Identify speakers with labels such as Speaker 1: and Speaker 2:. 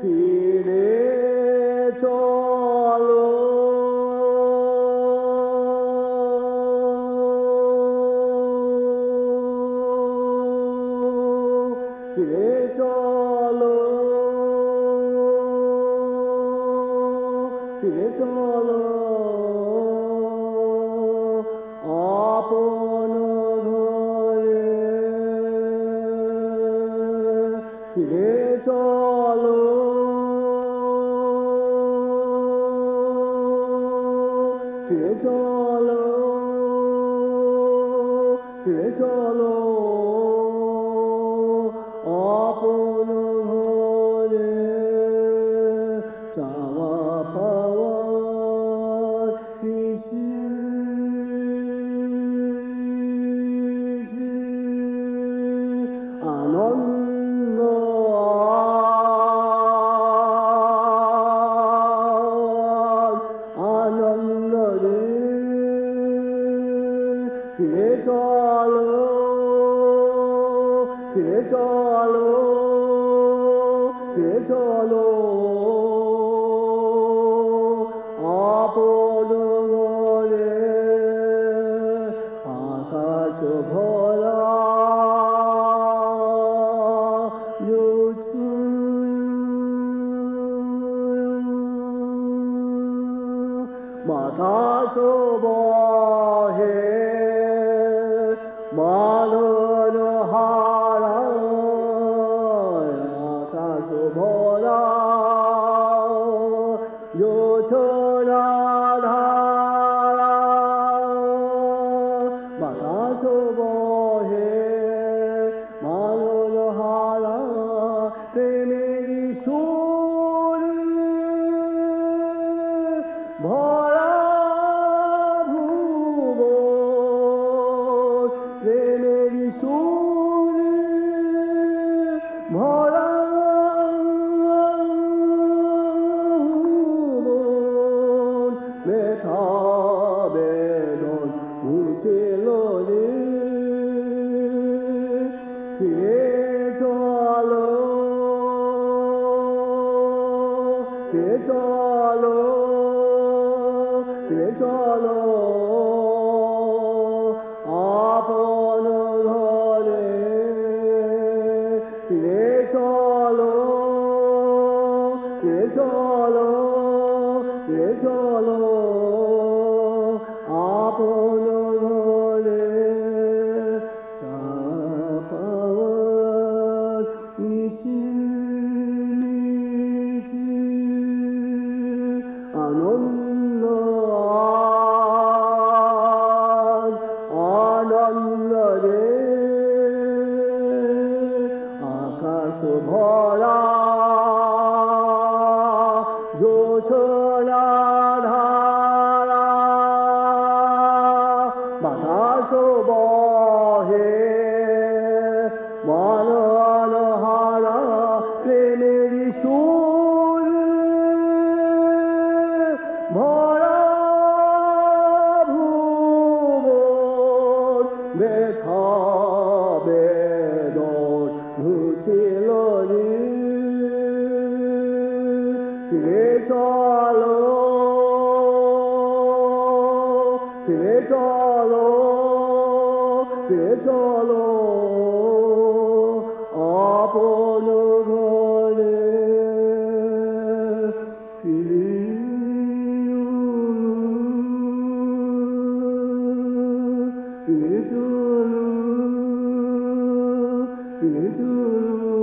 Speaker 1: ফিরে চলো। ফিরে চলো। ফিরে চলো। আপন ঘরে। ফিরে চলো। ফিরে চলো হে চলো আপন চলো ফিরে চলো ফিরে চলো। আপন ঘরে আকাশ ভরা বাতাস বহে মানন হারা আকাশ ভরা যোছনা ভরা ব্যথা বেদন রে। ফিরে চলো ফিরে চলো ফিরে চলো। চলো ফিরে চলো ফিরে চলো? আপন ঘরে চাপাওয়ার আনন্দ ভরা জোছনা ধারা বাতাস বহে মনন হারা প্রেমের সুর ভরা ভুবন ব্যথা বেদন। ঘুছিল রে ফিরে চলো ফিরে চলো ফিরে চলো আপন ঘরে ফিরে ফিরে চলো ফিরে চলো